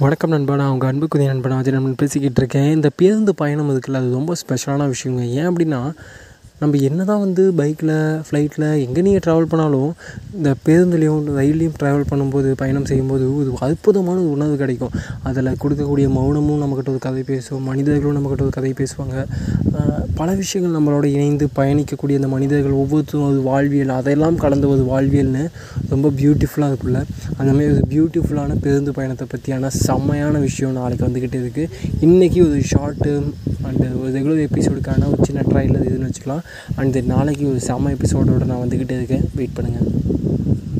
வணக்கம் நண்பா நான் உங்கள் அன்புக்குரிய நண்பன் அஜய் நண்பன் பேசிக்கிட்டு இருக்கேன். இந்த பேருந்து பயணம் இருக்குல்ல அது ரொம்ப ஸ்பெஷலான விஷயங்க. ஏன் அப்படின்னா நம்ம என்ன தான் வந்து பைக்கில் ஃப்ளைட்டில் எங்கே நீங்கள் ட்ராவல் பண்ணாலும் இந்த பேருந்துலேயும் ரயில்லையும் ட்ராவல் பண்ணும்போது பயணம் செய்யும்போது ஒரு அற்புதமான ஒரு உணர்வு கிடைக்கும். அதில் கொடுக்கக்கூடிய மௌனமும் நம்மக்கிட்ட ஒரு கதை பேசும் மனிதர்களும் நம்மக்கிட்ட ஒரு கதை பேசுவாங்க. பல விஷயங்கள் நம்மளோட இணைந்து பயணிக்கக்கூடிய அந்த மனிதர்கள் ஒவ்வொருத்தரும் ஒரு வாழ்வியல் அதையெல்லாம் கலந்த ஒரு வாழ்வியல்னு ரொம்ப பியூட்டிஃபுல்லாக இருக்குல்ல அந்த மாதிரி ஒரு பியூட்டிஃபுல்லான பேருந்து பயணத்தை பற்றியான செம்மையான விஷயம் நாளைக்கு வந்துக்கிட்டே இருக்குது இன்றைக்கி ஒரு ஷார்ட்டு அண்டு ஒரு ரெகுலர் எபிசோடுக்கான ஒரு சின்ன ட்ரையில் இதுன்னு வச்சுக்கலாம். அண்ட் நாளைக்கு ஒரு செம்ம எபிசோடோடு நான் வந்துக்கிட்டே இருக்கேன். வெயிட் பண்ணுங்கள்